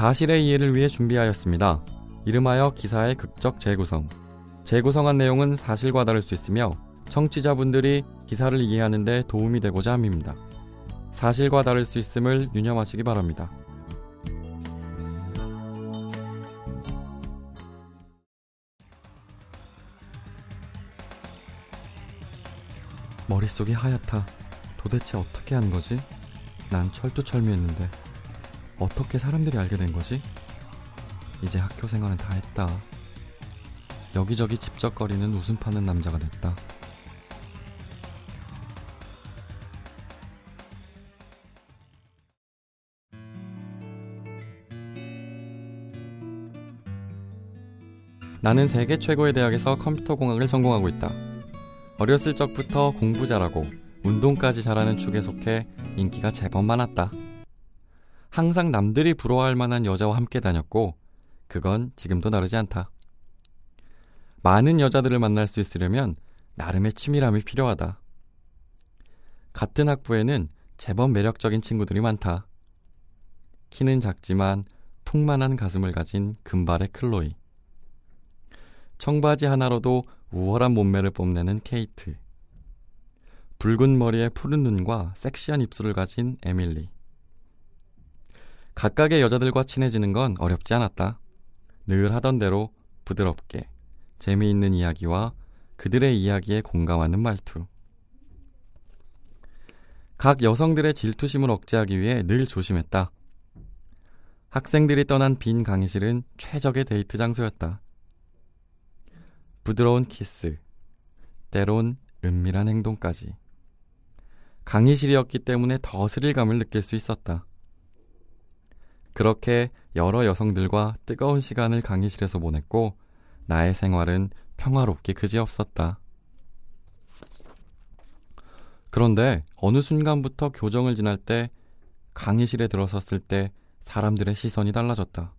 사실의 이해를 위해 준비하였습니다. 이름하여 기사의 극적 재구성. 재구성한 내용은 사실과 다를 수 있으며 청취자분들이 기사를 이해하는 데 도움이 되고자 함입니다. 사실과 다를 수 있음을 유념하시기 바랍니다. 머릿속이 하얗다. 도대체 어떻게 한 거지? 난 철두철미했는데 어떻게 사람들이 알게 된 거지? 이제 학교 생활은 다 했다. 여기저기 집적거리는 웃음 파는 남자가 됐다. 나는 세계 최고의 대학에서 컴퓨터 공학을 전공하고 있다. 어렸을 적부터 공부 잘하고 운동까지 잘하는 축에 속해 인기가 제법 많았다. 항상 남들이 부러워할 만한 여자와 함께 다녔고, 그건 지금도 다르지 않다. 많은 여자들을 만날 수 있으려면 나름의 치밀함이 필요하다. 같은 학부에는 제법 매력적인 친구들이 많다. 키는 작지만 풍만한 가슴을 가진 금발의 클로이. 청바지 하나로도 우월한 몸매를 뽐내는 케이트. 붉은 머리에 푸른 눈과 섹시한 입술을 가진 에밀리. 각각의 여자들과 친해지는 건 어렵지 않았다. 늘 하던 대로 부드럽게 재미있는 이야기와 그들의 이야기에 공감하는 말투. 각 여성들의 질투심을 억제하기 위해 늘 조심했다. 학생들이 떠난 빈 강의실은 최적의 데이트 장소였다. 부드러운 키스, 때론 은밀한 행동까지. 강의실이었기 때문에 더 스릴감을 느낄 수 있었다. 그렇게 여러 여성들과 뜨거운 시간을 강의실에서 보냈고, 나의 생활은 평화롭기 그지없었다. 그런데 어느 순간부터 교정을 지날 때 강의실에 들어섰을 때 사람들의 시선이 달라졌다.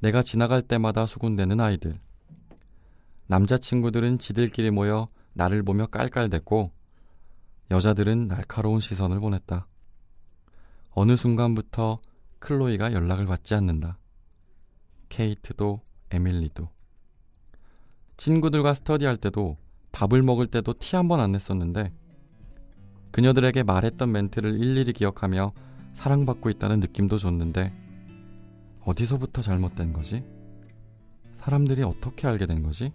내가 지나갈 때마다 수군대는 아이들. 남자친구들은 지들끼리 모여 나를 보며 깔깔댔고 여자들은 날카로운 시선을 보냈다. 어느 순간부터 클로이가 연락을 받지 않는다. 케이트도 에밀리도. 친구들과 스터디할 때도 밥을 먹을 때도 티 한 번 안 냈었는데 그녀들에게 말했던 멘트를 일일이 기억하며 사랑받고 있다는 느낌도 줬는데 어디서부터 잘못된 거지? 사람들이 어떻게 알게 된 거지?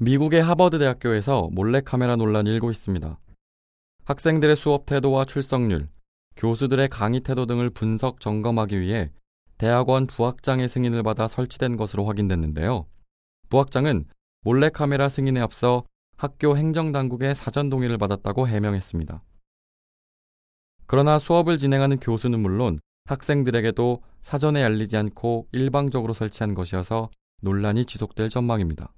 미국의 하버드 대학교에서 몰래카메라 논란이 일고 있습니다. 학생들의 수업 태도와 출석률, 교수들의 강의 태도 등을 분석 점검하기 위해 대학원 부학장의 승인을 받아 설치된 것으로 확인됐는데요. 부학장은 몰래카메라 승인에 앞서 학교 행정당국의 사전 동의를 받았다고 해명했습니다. 그러나 수업을 진행하는 교수는 물론 학생들에게도 사전에 알리지 않고 일방적으로 설치한 것이어서 논란이 지속될 전망입니다.